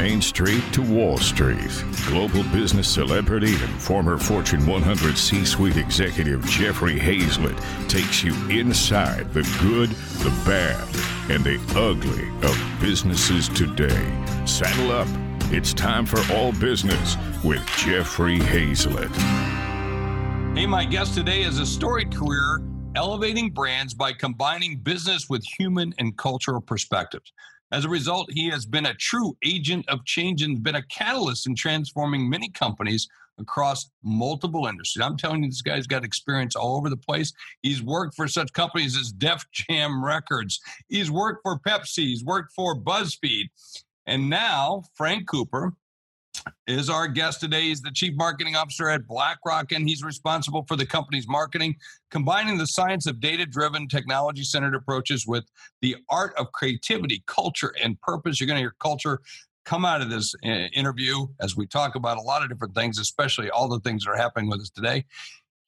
Main Street to Wall Street, global business celebrity and former Fortune 100 C suite executive Jeffrey Hayzlett takes you inside the good, the bad, and the ugly of businesses today. Saddle up. It's time for All Business with Jeffrey Hayzlett. Hey, my guest today is a storied career elevating brands by combining business with human and cultural perspectives. As a result, he has been a true agent of change and been a catalyst in transforming many companies across multiple industries. I'm telling you, this guy's got experience all over the place. He's worked for such companies as Def Jam Records, he's worked for Pepsi, he's worked for BuzzFeed. And now, Frank Cooper, is our guest today. He's the chief marketing officer at BlackRock, and he's responsible for the company's marketing, combining the science of data driven, technology centered approaches with the art of creativity, culture, and purpose. You're going to hear culture come out of this uh, interview as we talk about a lot of different things, especially all the things that are happening with us today.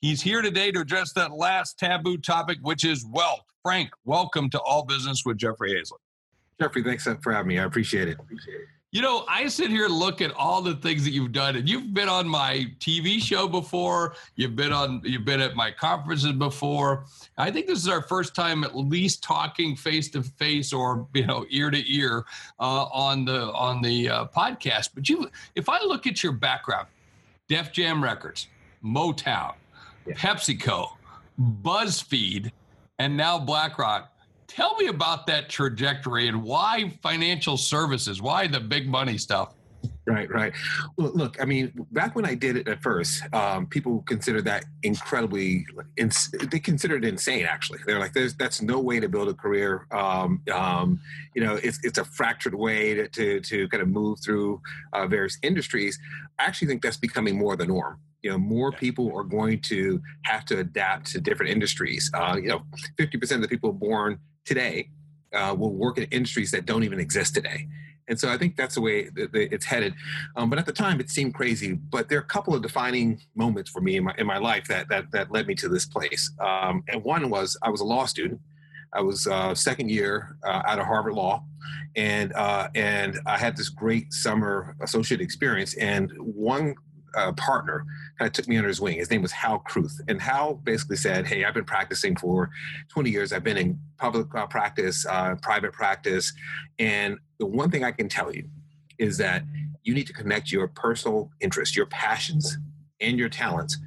He's here today to address that last taboo topic, which is wealth. Frank, welcome to All Business with Jeffrey Hayzlett. Jeffrey, thanks for having me. I appreciate it. Appreciate it. You know, I sit here and look at all the things that you've done, and you've been on my TV show before. You've been on, you've been at my conferences before. I think this is our first time, at least, talking face to face or you know, ear to ear uh, on the on the uh, podcast. But you, if I look at your background, Def Jam Records, Motown, yeah. PepsiCo, BuzzFeed, and now BlackRock Tell me about that trajectory and why financial services? Why the big money stuff? Right, right. Well, look, I mean, back when I did it at first, um, people considered that incredibly. Ins- they considered it insane. Actually, they're like, "There's that's no way to build a career." Um, um, you know, it's it's a fractured way to to, to kind of move through uh, various industries. I actually think that's becoming more the norm you know more people are going to have to adapt to different industries uh, you know 50% of the people born today uh, will work in industries that don't even exist today. And so I think that's the way it's headed. Um, but at the time, it seemed crazy. But there are a couple of defining moments for me in my, in my life that, that, that led me to this place. Um, and one was I was a law student. I was uh, second year uh, out of Harvard Law, and uh, and I had this great summer associate experience. And one uh, partner kind of took me under his wing. His name was Hal Kruth. And Hal basically said, Hey, I've been practicing for 20 years. I've been in public uh, practice, uh, private practice. And the one thing I can tell you is that you need to connect your personal interests, your passions, and your talents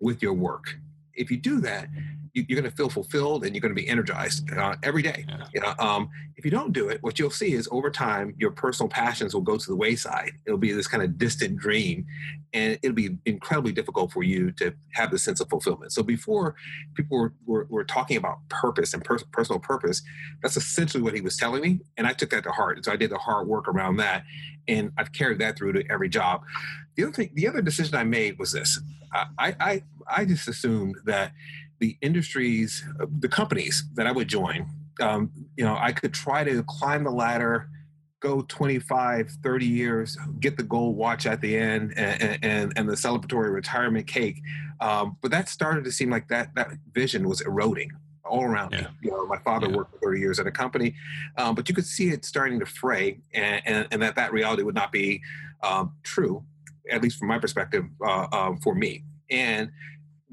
with your work. If you do that, you, are going to feel fulfilled and you're going to be energized uh, every day. Yeah. You know, um, if you don't do it, what you'll see is over time, your personal passions will go to the wayside. It'll be this kind of distant dream, and it'll be incredibly difficult for you to have the sense of fulfillment. So before people were, were, were talking about purpose and per- personal purpose, that's essentially what he was telling me, and I took that to heart. And so I did the hard work around that, and I've carried that through to every job. The other thing, the other decision I made was this: I I, I just assumed that the industries, the companies that I would join, um, you know, I could try to climb the ladder, go 25, 30 years, get the gold watch at the end and, and, and the celebratory retirement cake. Um, but that started to seem like that, that vision was eroding all around yeah. me. You know, my father yeah. worked for 30 years at a company, um, but you could see it starting to fray and, and, and that that reality would not be um, true, at least from my perspective, uh, um, for me. And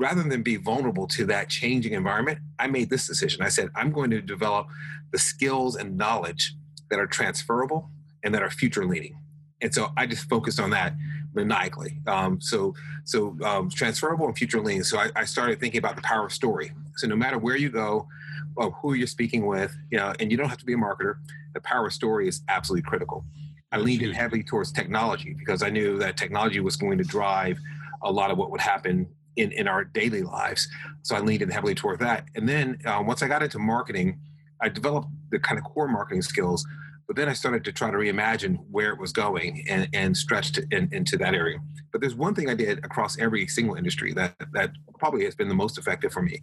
rather than be vulnerable to that changing environment, I made this decision. I said, I'm going to develop the skills and knowledge that are transferable and that are future leading. And so I just focused on that maniacally. Um, so, so um, transferable and future leading. So I, I, started thinking about the power of story. So no matter where you go, or who you're speaking with, you know, and you don't have to be a marketer, the power of story is absolutely critical. I leaned in heavily towards technology because I knew that technology was going to drive a lot of what would happen in, in our daily lives. So I leaned in heavily toward that. And then uh, once I got into marketing, I developed the kind of core marketing skills, but then I started to try to reimagine where it was going and, and stretched in, into that area. But there's one thing I did across every single industry that, that probably has been the most effective for me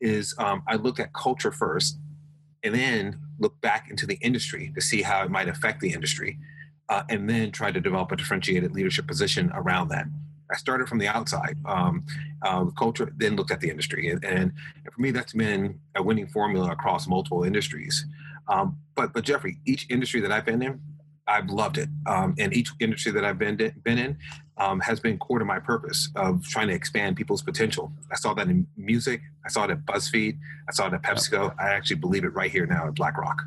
is um, I looked at culture first and then look back into the industry to see how it might affect the industry. Uh, and then try to develop a differentiated leadership position around that. I started from the outside, um, uh, culture, then looked at the industry. And, and, for me, that's been a winning formula across multiple industries. Um, but, but Jeffrey, each industry that I've been in, I've loved it. Um, and each industry that I've been been in um, has been core to my purpose of trying to expand people's potential. I saw that in music. I saw it at BuzzFeed. I saw it at PepsiCo. I actually believe it right here now at BlackRock.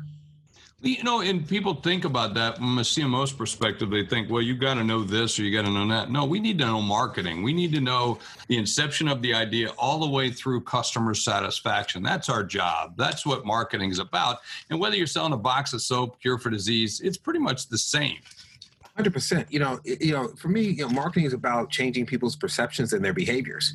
You know, and people think about that from a CMO's perspective. They think, well, you got to know this or you got to know that. No, we need to know marketing. We need to know the inception of the idea all the way through customer satisfaction. That's our job. That's what marketing is about. And whether you're selling a box of soap, cure for disease, it's pretty much the same. Hundred percent. You know, you know, for me, you know, marketing is about changing people's perceptions and their behaviors.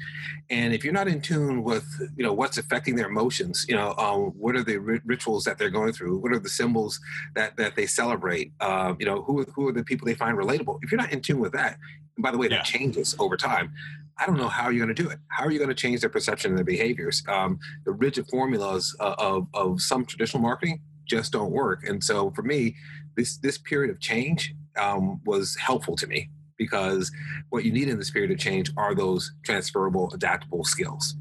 And if you're not in tune with, you know, what's affecting their emotions, you know, um, what are the rituals that they're going through? What are the symbols that that they celebrate? Uh, you know, who who are the people they find relatable? If you're not in tune with that, and by the way, yeah. that changes over time. I don't know how you're going to do it. How are you going to change their perception and their behaviors? Um, the rigid formulas of, of, of some traditional marketing just don't work. And so for me, this this period of change um, was helpful to me because what you need in the spirit of change are those transferable, adaptable skills.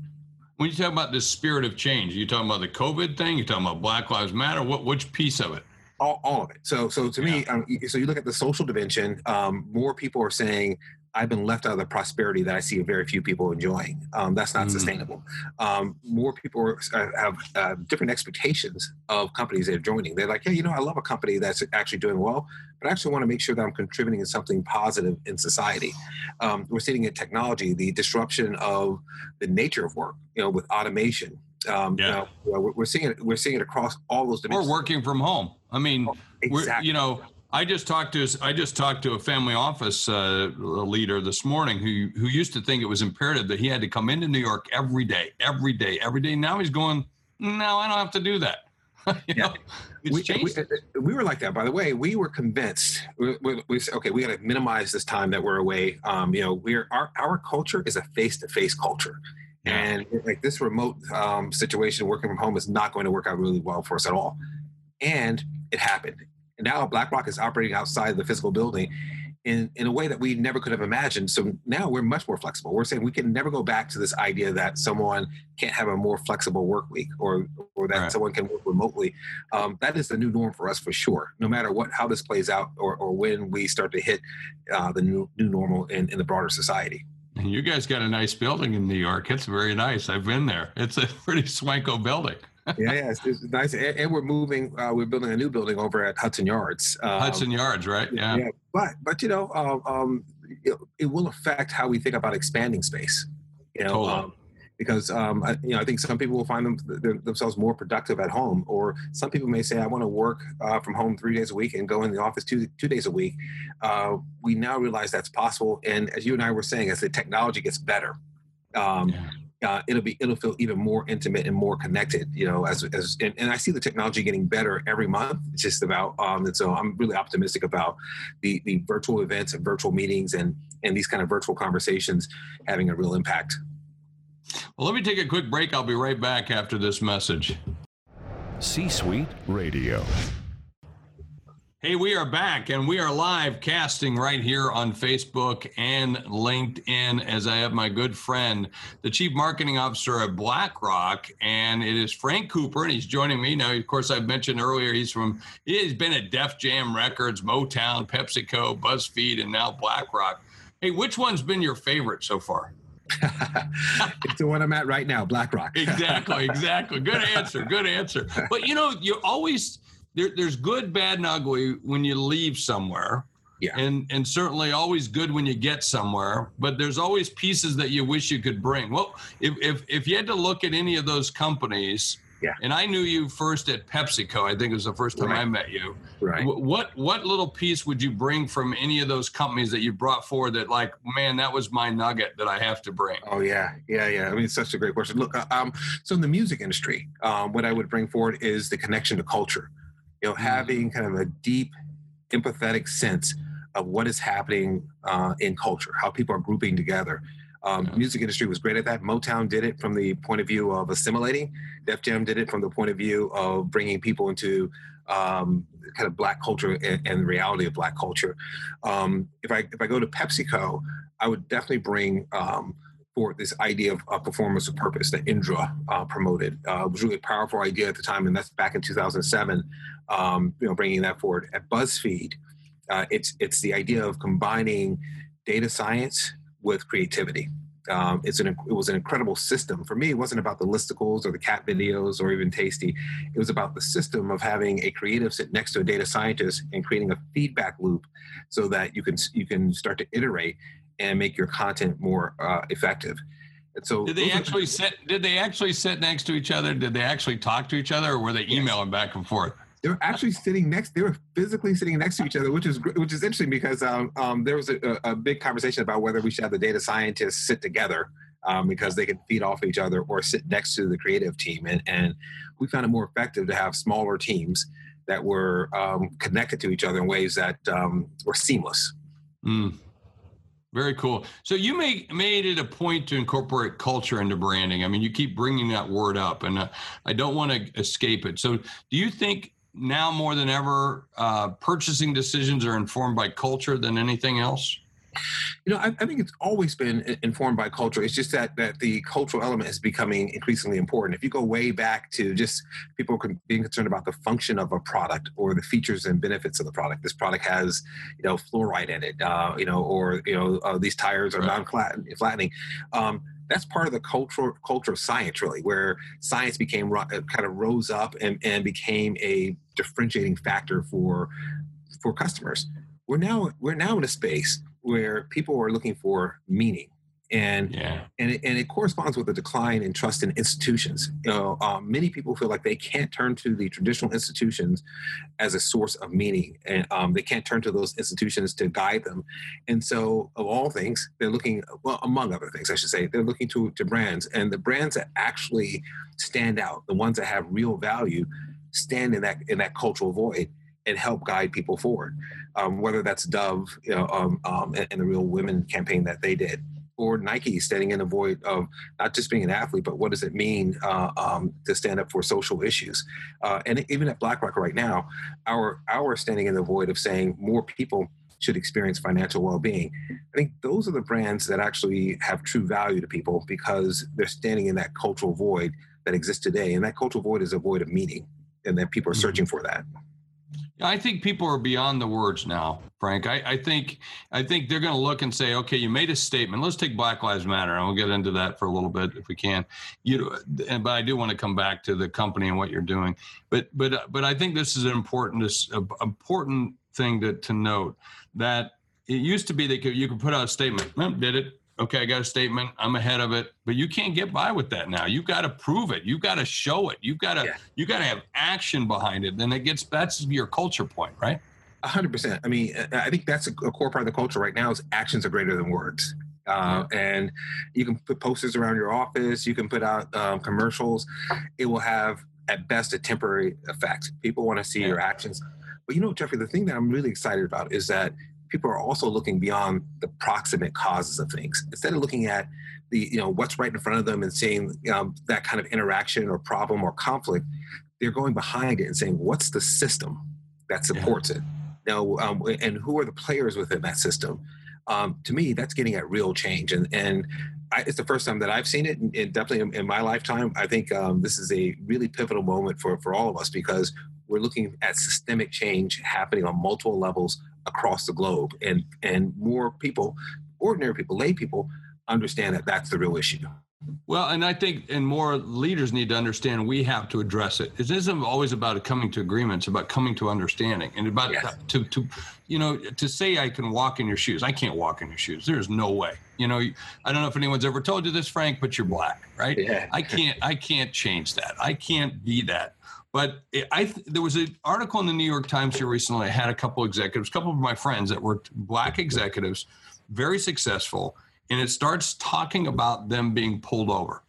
When you talk about the spirit of change, are you talking about the COVID thing? You're talking about Black Lives Matter? What which piece of it? All, all of it. So, so to yeah. me, um, so you look at the social dimension. Um, more people are saying I've been left out of the prosperity that I see very few people enjoying. Um, that's not mm. sustainable. Um, more people are, uh, have uh, different expectations of companies they're joining. They're like, yeah, you know, I love a company that's actually doing well, but I actually want to make sure that I'm contributing in something positive in society. Um, we're seeing in technology the disruption of the nature of work, you know, with automation. Um, yeah. You know, we're seeing it. We're seeing it across all those dimensions. We're working from home. I mean, oh, exactly. you know, I just talked to I just talked to a family office uh, leader this morning who who used to think it was imperative that he had to come into New York every day, every day, every day. Now he's going, no, I don't have to do that. you yeah. know, we, we, uh, we, were like that, by the way. We were convinced. We, we, we said, okay, we got to minimize this time that we're away. Um, you know, we're our our culture is a face to face culture. And like this remote um, situation, working from home is not going to work out really well for us at all. And it happened now BlackRock is operating outside the physical building in, in a way that we never could have imagined. So now we're much more flexible. We're saying we can never go back to this idea that someone can't have a more flexible work week or or that right. someone can work remotely. Um, that is the new norm for us for sure. No matter what how this plays out or, or when we start to hit uh, the new new normal in, in the broader society. You guys got a nice building in New York. It's very nice. I've been there. It's a pretty swanko building yeah, yeah, it's, it's nice, and, and, we're moving. Uh, we're building a new building over at Hudson Yards. Um, Hudson Yards, right? Yeah. yeah. But but you know, um, um it, it, will affect how we think about expanding space. You know, totally. um, because um, I, you know I think some people will find them, themselves more productive at home, or some people may say I want to work uh, from home three days a week and go in the office two two days a week. Uh, we now realize that's possible, and as you and I were saying, as the technology gets better. Um, yeah uh, it'll be it'll feel even more intimate and more connected you know as, as and, and i see the technology getting better every month. It's just about um and so i'm really optimistic about the the virtual events and virtual meetings and and these kind of virtual conversations having a real impact. Well let me take a quick break. I'll be right back after this message. C suite radio Hey, we are back and we are live casting right here on Facebook and LinkedIn as I have my good friend, the Chief Marketing Officer at BlackRock, and it is Frank Cooper, and he's joining me now. Of course, I've mentioned earlier he's from he's been at Def Jam Records, Motown, PepsiCo, BuzzFeed, and now BlackRock. Hey, which one's been your favorite so far? it's the one I'm at right now, BlackRock. exactly, exactly. Good answer. Good answer. But you know, you always there, there's good, bad, and ugly when you leave somewhere. Yeah. And and certainly always good when you get somewhere, but there's always pieces that you wish you could bring. Well, if if if you had to look at any of those companies, yeah. And I knew you first at PepsiCo. I think it was the first time right. I met you. Right. What what little piece would you bring from any of those companies that you brought forward that like, man, that was my nugget that I have to bring? Oh yeah, yeah, yeah. I mean, it's such a great question. Look, uh, um, so in the music industry, um, what I would bring forward is the connection to culture you know, having kind of a deep, empathetic sense of what is happening uh, in culture, how people are grouping together. Um, yeah. Music industry was great at that. Motown did it from the point of view of assimilating. Def Jam did it from the point of view of bringing people into um, kind of black culture and, and, the reality of black culture. Um, if I if I go to PepsiCo, I would definitely bring um, for this idea of uh, performance of purpose that Indra uh, promoted. Uh, it was really a powerful idea at the time, and that's back in 2007. Um, you know, bringing that forward at BuzzFeed. Uh, it's it's the idea of combining data science with creativity. Um, it's an it was an incredible system for me. It wasn't about the listicles or the cat videos or even Tasty. It was about the system of having a creative sit next to a data scientist and creating a feedback loop, so that you can you can start to iterate and make your content more uh, effective. And so, did they actually are, sit? Did they actually sit next to each other? Did they actually talk to each other, or were they emailing yes. back and forth? They were actually sitting next. They were physically sitting next to each other, which is which is interesting because um, um, there was a, a, big conversation about whether we should have the data scientists sit together um, because they could feed off each other or sit next to the creative team, and and we found it more effective to have smaller teams that were um, connected to each other in ways that um, were seamless. Mm. Very cool. So you make, made it a point to incorporate culture into branding. I mean, you keep bringing that word up, and uh, I don't want to escape it. So, do you think now more than ever, uh, purchasing decisions are informed by culture than anything else? You know, I, I, think it's always been informed by culture. It's just that that the cultural element is becoming increasingly important. If you go way back to just people being concerned about the function of a product or the features and benefits of the product, this product has you know fluoride in it, uh, you know, or you know uh, these tires are right. non-flattening. Um, that's part of the cultural culture of science, really, where science became uh, kind of rose up and, and became a differentiating factor for for customers. We're now we're now in a space where people are looking for meaning and yeah. and it, and it corresponds with a decline in trust in institutions. You know, um, many people feel like they can't turn to the traditional institutions as a source of meaning, and um, they can't turn to those institutions to guide them. And so, of all things, they're looking well, among other things, I should say, they're looking to to brands, and the brands that actually stand out, the ones that have real value, stand in that in that cultural void and help guide people forward. Um, whether that's Dove, you know, um, um, and, and, the Real Women campaign that they did, or Nike standing in the void of not just being an athlete, but what does it mean uh, um, to stand up for social issues? Uh, and even at BlackRock right now, our our standing in the void of saying more people should experience financial well-being. I think those are the brands that actually have true value to people because they're standing in that cultural void that exists today, and that cultural void is a void of meaning, and that people are mm-hmm. searching for that. I think people are beyond the words now, Frank. I, I think I think they're going to look and say, okay, you made a statement. Let's take Black Lives Matter, and we'll get into that for a little bit if we can. You, but I do want to come back to the company and what you're doing. But but uh, but I think this is an important this important thing to to note that it used to be that you could put out a statement, did it, okay, I got a statement, I'm ahead of it, but you can't get by with that now. You've got to prove it. You've got to show it. You've got to yeah. you got to have action behind it. Then it gets that's your culture point, right? A hundred percent. I mean, I think that's a, core part of the culture right now is actions are greater than words. Uh, and you can put posters around your office. You can put out um, commercials. It will have, at best, a temporary effect. People want to see yeah. your actions. But you know, Jeffrey, the thing that I'm really excited about is that people are also looking beyond the proximate causes of things. Instead of looking at the, you know, what's right in front of them and seeing um, that kind of interaction or problem or conflict, they're going behind it and saying, what's the system that supports yeah. it? Now, um, and who are the players within that system? Um, to me, that's getting at real change. And, and I, it's the first time that I've seen it, and, and definitely in, in, my lifetime. I think um, this is a really pivotal moment for, for all of us because we're looking at systemic change happening on multiple levels across the globe, and and more people, ordinary people, lay people, understand that that's the real issue. Well, and I think, and more leaders need to understand we have to address it. It isn't always about coming to agreements, about coming to understanding, and about yes. to to, you know, to say I can walk in your shoes. I can't walk in your shoes. There's no way. You know, I don't know if anyone's ever told you this, Frank, but you're black, right? Yeah. I can't. I can't change that. I can't be that. But it, I there was an article in the New York Times here recently. I had a couple executives, a couple of my friends that were black executives, very successful, and it starts talking about them being pulled over,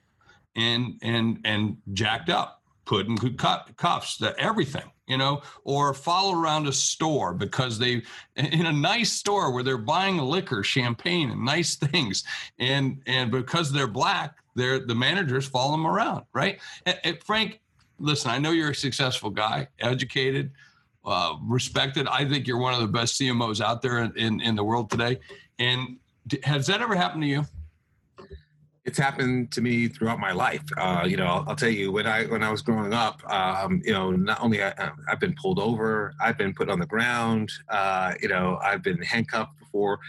and and and jacked up, put in cuffs, that everything, you know, or follow around a store because they in a nice store where they're buying liquor, champagne, and nice things, and and because they're black, they're the managers follow them around, right? And, and Frank, listen, I know you're a successful guy, educated, uh, respected. I think you're one of the best CMOs out there in, in, in the world today. And has that ever happened to you? it's happened to me throughout my life. Uh, you know, I'll, I'll, tell you when I when I was growing up, um, you know, not only I, have been pulled over, I've been put on the ground. Uh, you know, I've been handcuffed before,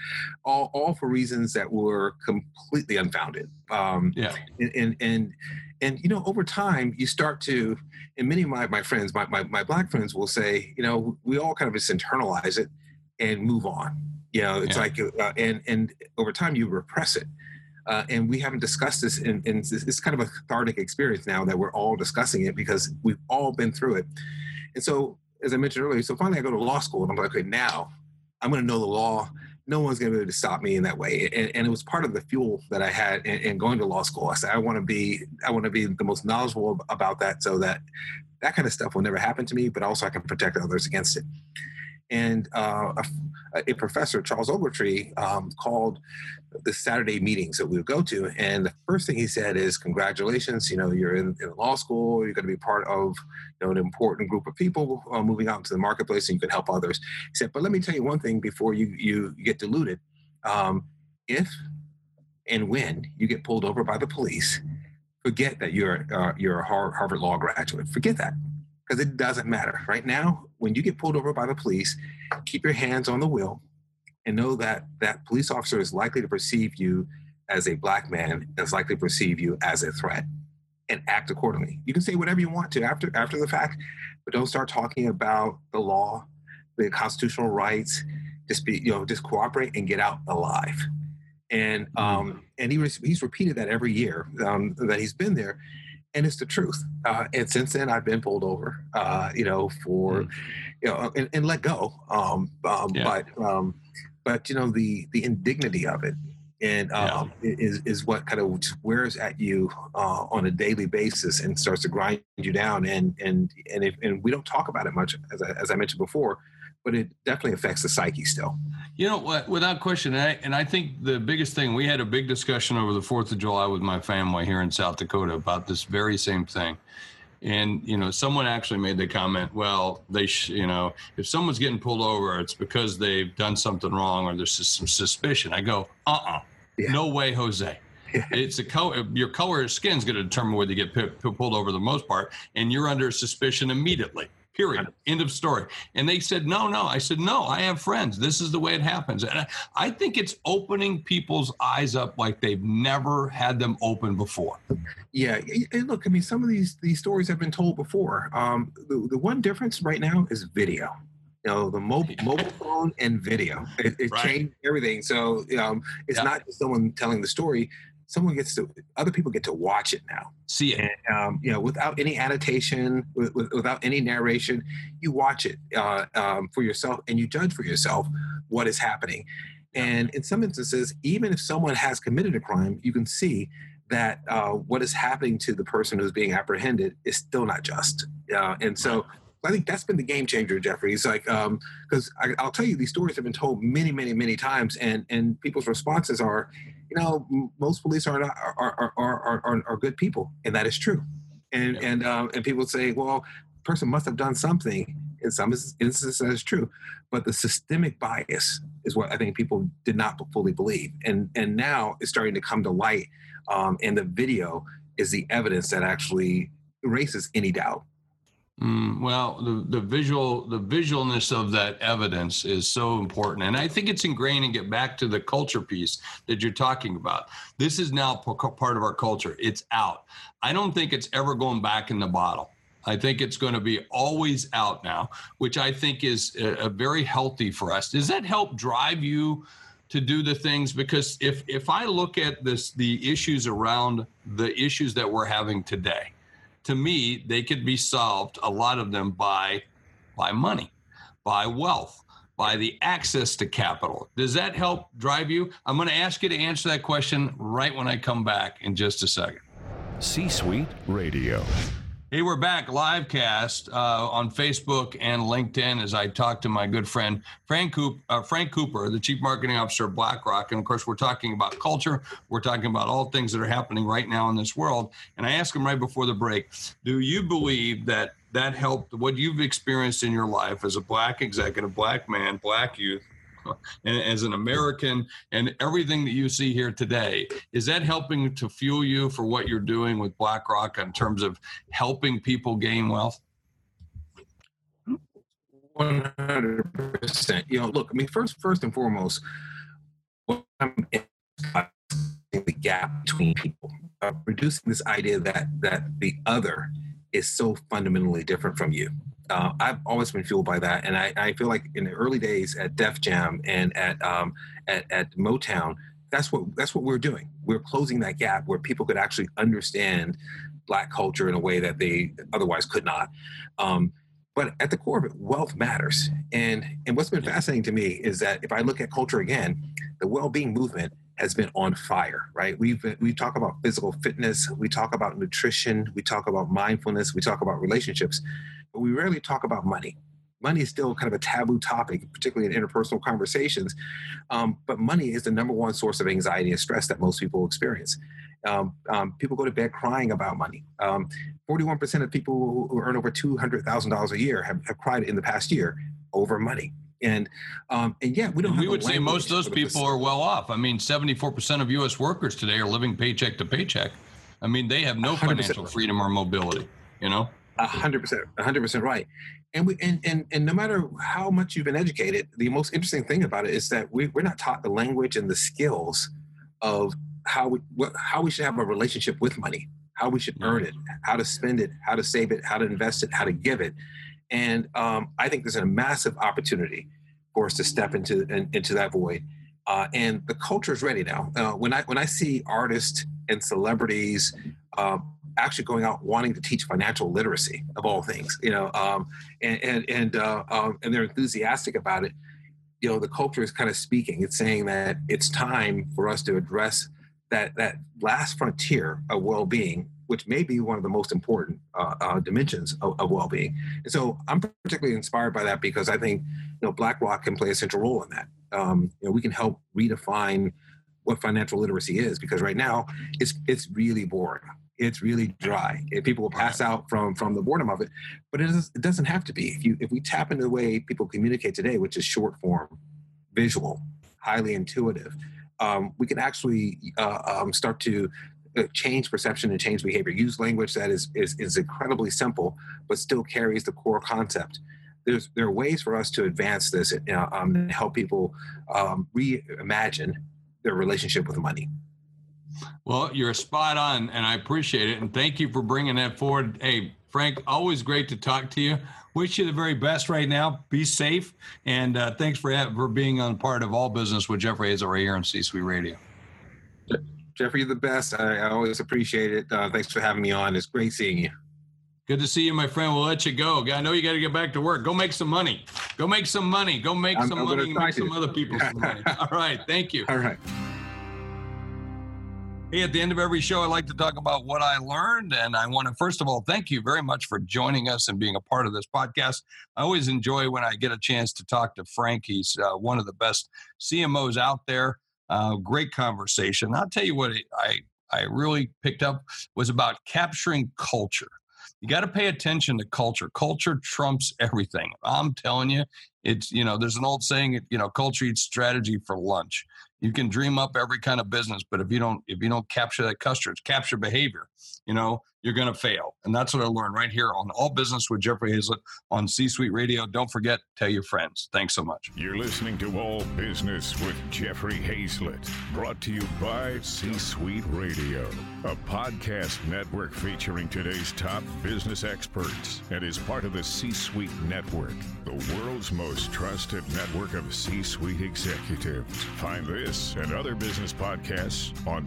all all for reasons that were completely unfounded. Um, yeah, and, and and and you know, over time, you start to, and many of my my friends, my my, my black friends, will say, you know, we all kind of just internalize it and move on. You know, it's yeah. like, uh, and and over time, you repress it uh, and we haven't discussed this in, in it's kind of a cathartic experience now that we're all discussing it because we've all been through it. And so, as I mentioned earlier, so finally I go to law school and I'm like, okay, now I'm going to know the law. No one's going to be able to stop me in that way. And, and it was part of the fuel that I had in, in going to law school. I said, I want to be, I want to be the most knowledgeable about that so that that kind of stuff will never happen to me, but also I can protect others against it. And uh, a, a, professor, Charles Ogletree, um, called the Saturday meetings that we would go to. And the first thing he said is, Congratulations, you know, you're in, in law school, you're going to be part of you know, an important group of people uh, moving out into the marketplace and you can help others. He said, But let me tell you one thing before you, you get deluded. Um, if and when you get pulled over by the police, forget that you're, uh, you're a Harvard Law graduate. Forget that because it doesn't matter. Right now, when you get pulled over by the police, keep your hands on the wheel and know that that police officer is likely to perceive you as a black man, is likely to perceive you as a threat and act accordingly. You can say whatever you want to after after the fact, but don't start talking about the law, the constitutional rights. Just be, you know, just cooperate and get out alive. And mm-hmm. um, and he he's repeated that every year um, that he's been there, and it's the truth. Uh, and since then, I've been pulled over, uh, you know, for, mm. you know, and, and let go. Um, um, yeah. But, um, but you know, the the indignity of it, and um, yeah. is is what kind of wears at you uh, on a daily basis and starts to grind you down. And and and if, and we don't talk about it much, as I, as I mentioned before but it definitely affects the psyche still. You know, without question, and I, and I think the biggest thing we had a big discussion over the Fourth of July with my family here in South Dakota about this very same thing. And you know, someone actually made the comment, "Well, they, sh- you know, if someone's getting pulled over, it's because they've done something wrong or there's some suspicion." I go, "Uh-uh, yeah. no way, Jose." it's a color your color of skin is going to determine whether you get p- p- pulled over the most part and you're under suspicion immediately period. End of story. And they said no no. I said no i have friends. This is the way it happens. And i, I think it's opening people's eyes up like they've never had them open before. Yeah and look i mean some of these these stories have been told before. Um, the, the one difference right now is video. You know the mobile mobile phone and video. It, it right. changed everything. So um, it's not just someone telling the story someone gets to other people get to watch it now. See it. And, um, you know without any annotation with, with, without any narration you watch it uh, um, for yourself and you judge for yourself what is happening. And in some instances even if someone has committed a crime you can see that uh, what is happening to the person who's being apprehended is still not just. Uh, and so I think that's been the game changer, Jeffrey. It's like because um, I'll tell you these stories have been told many, many, many times, and and people's responses are, you know, most police are not, are, are, are, are, are good people, and that is true. And yeah. and um, and people say, well, person must have done something. In some instances, that is true, but the systemic bias is what I think people did not fully believe, and and now it's starting to come to light. Um, and the video is the evidence that actually erases any doubt. Mm, well, the, the visual the visualness of that evidence is so important, and I think it's ingrained. And get back to the culture piece that you're talking about. This is now part of our culture. It's out. I don't think it's ever going back in the bottle. I think it's going to be always out now, which I think is a, a very healthy for us. Does that help drive you to do the things? Because if if I look at this, the issues around the issues that we're having today to me, they could be solved, a lot of them, by, by money, by wealth, by the access to capital. Does that help drive you? I'm going to ask you to answer that question right when I come back in just a second. C Suite Radio. Hey, we're back live cast uh, on Facebook and LinkedIn as I talk to my good friend Frank, Coop, uh, Frank Cooper, the Chief Marketing Officer of BlackRock. And of course, we're talking about culture. We're talking about all things that are happening right now in this world. And I asked him right before the break Do you believe that that helped what you've experienced in your life as a black executive, black man, black youth? As an American and everything that you see here today, is that helping to fuel you for what you're doing with BlackRock in terms of helping people gain wealth? One hundred percent. You know, look. I mean, first, first and foremost, I'm the gap between people, uh, reducing this idea that that the other is so fundamentally different from you uh, I've always been fueled by that, and I, I, feel like in the early days at Def Jam and at um, at, at Motown, that's what that's what we're doing. We're closing that gap where people could actually understand Black culture in a way that they otherwise could not. Um, but at the core of it, wealth matters. And and what's been fascinating to me is that if I look at culture again, the well-being movement has been on fire, right? We've we talk about physical fitness, we talk about nutrition, we talk about mindfulness, we talk about relationships but we rarely talk about money. Money is still kind of a taboo topic, particularly in interpersonal conversations. Um, but money is the number one source of anxiety and stress that most people experience. Um, um, people go to bed crying about money. 41% um, of people who earn over $200,000 a year have, have cried in the past year over money and um, and yeah, we don't. we would say most of those people are well off. I mean, seventy four percent of U.S. workers today are living paycheck to paycheck. I mean, they have no financial freedom or mobility. You know, a hundred percent, a hundred percent right. And we and, and and no matter how much you've been educated, the most interesting thing about it is that we, we're not taught the language and the skills of how we what, how we should have a relationship with money, how we should earn it, how to spend it, how to save it, how to invest it, how to give it. And um, I think there's a massive opportunity for us to step into in, into that void. Uh, and the culture is ready now. Uh, when I when I see artists and celebrities um, actually going out wanting to teach financial literacy of all things, you know, um, and and and, uh, um, and they're enthusiastic about it. You know, the culture is kind of speaking. It's saying that it's time for us to address that that last frontier of well-being, which may be one of the most important uh, uh, dimensions of, of, well-being. And so, I'm particularly inspired by that because I think you know BlackRock can play a central role in that. Um, you know, we can help redefine what financial literacy is because right now it's it's really boring it's really dry. And people will pass out from from the boredom of it. But it, is, it doesn't have to be. If you if we tap into the way people communicate today, which is short form, visual, highly intuitive, um, we can actually uh, um, start to change perception and change behavior. Use language that is, is is incredibly simple, but still carries the core concept. There's there are ways for us to advance this uh, um, and help people um, reimagine their relationship with money. Well, you're spot on, and I appreciate it. And thank you for bringing that forward. Hey, Frank, always great to talk to you. Wish you the very best right now. Be safe, and uh, thanks for for being on part of all business with Jeffrey Hayzlett right here on C Suite Radio. Jeffrey, you're the best. I, I always appreciate it. Uh, thanks for having me on. It's great seeing you. Good to see you, my friend. We'll let you go. I know you got to get back to work. Go make some money. Go make some money. Go make I'm, some I'm money. Make some other people some money. All right. Thank you. All right. Hey, at the end of every show, I like to talk about what I learned. And I want to, first of all, thank you very much for joining us and being a part of this podcast. I always enjoy when I get a chance to talk to Frank. He's uh, one of the best CMOs out there. Uh, great conversation. I'll tell you what I, I really picked up was about capturing culture. You got to pay attention to culture. Culture trumps everything. I'm telling you, it's, you know, there's an old saying, you know, culture eats strategy for lunch you can dream up every kind of business but if you don't if you don't capture that customer capture behavior you know you're going to fail. And that's what i learned right here on all business with jeffrey Hayzlett on c suite radio. Don't forget tell your friends. Thanks so much. You're listening to all business with jeffrey Hayzlett, brought to you by c suite radio a podcast network featuring today's top business experts and is part of the c suite network the world's most trusted network of c suite executives. Find this and other business podcasts on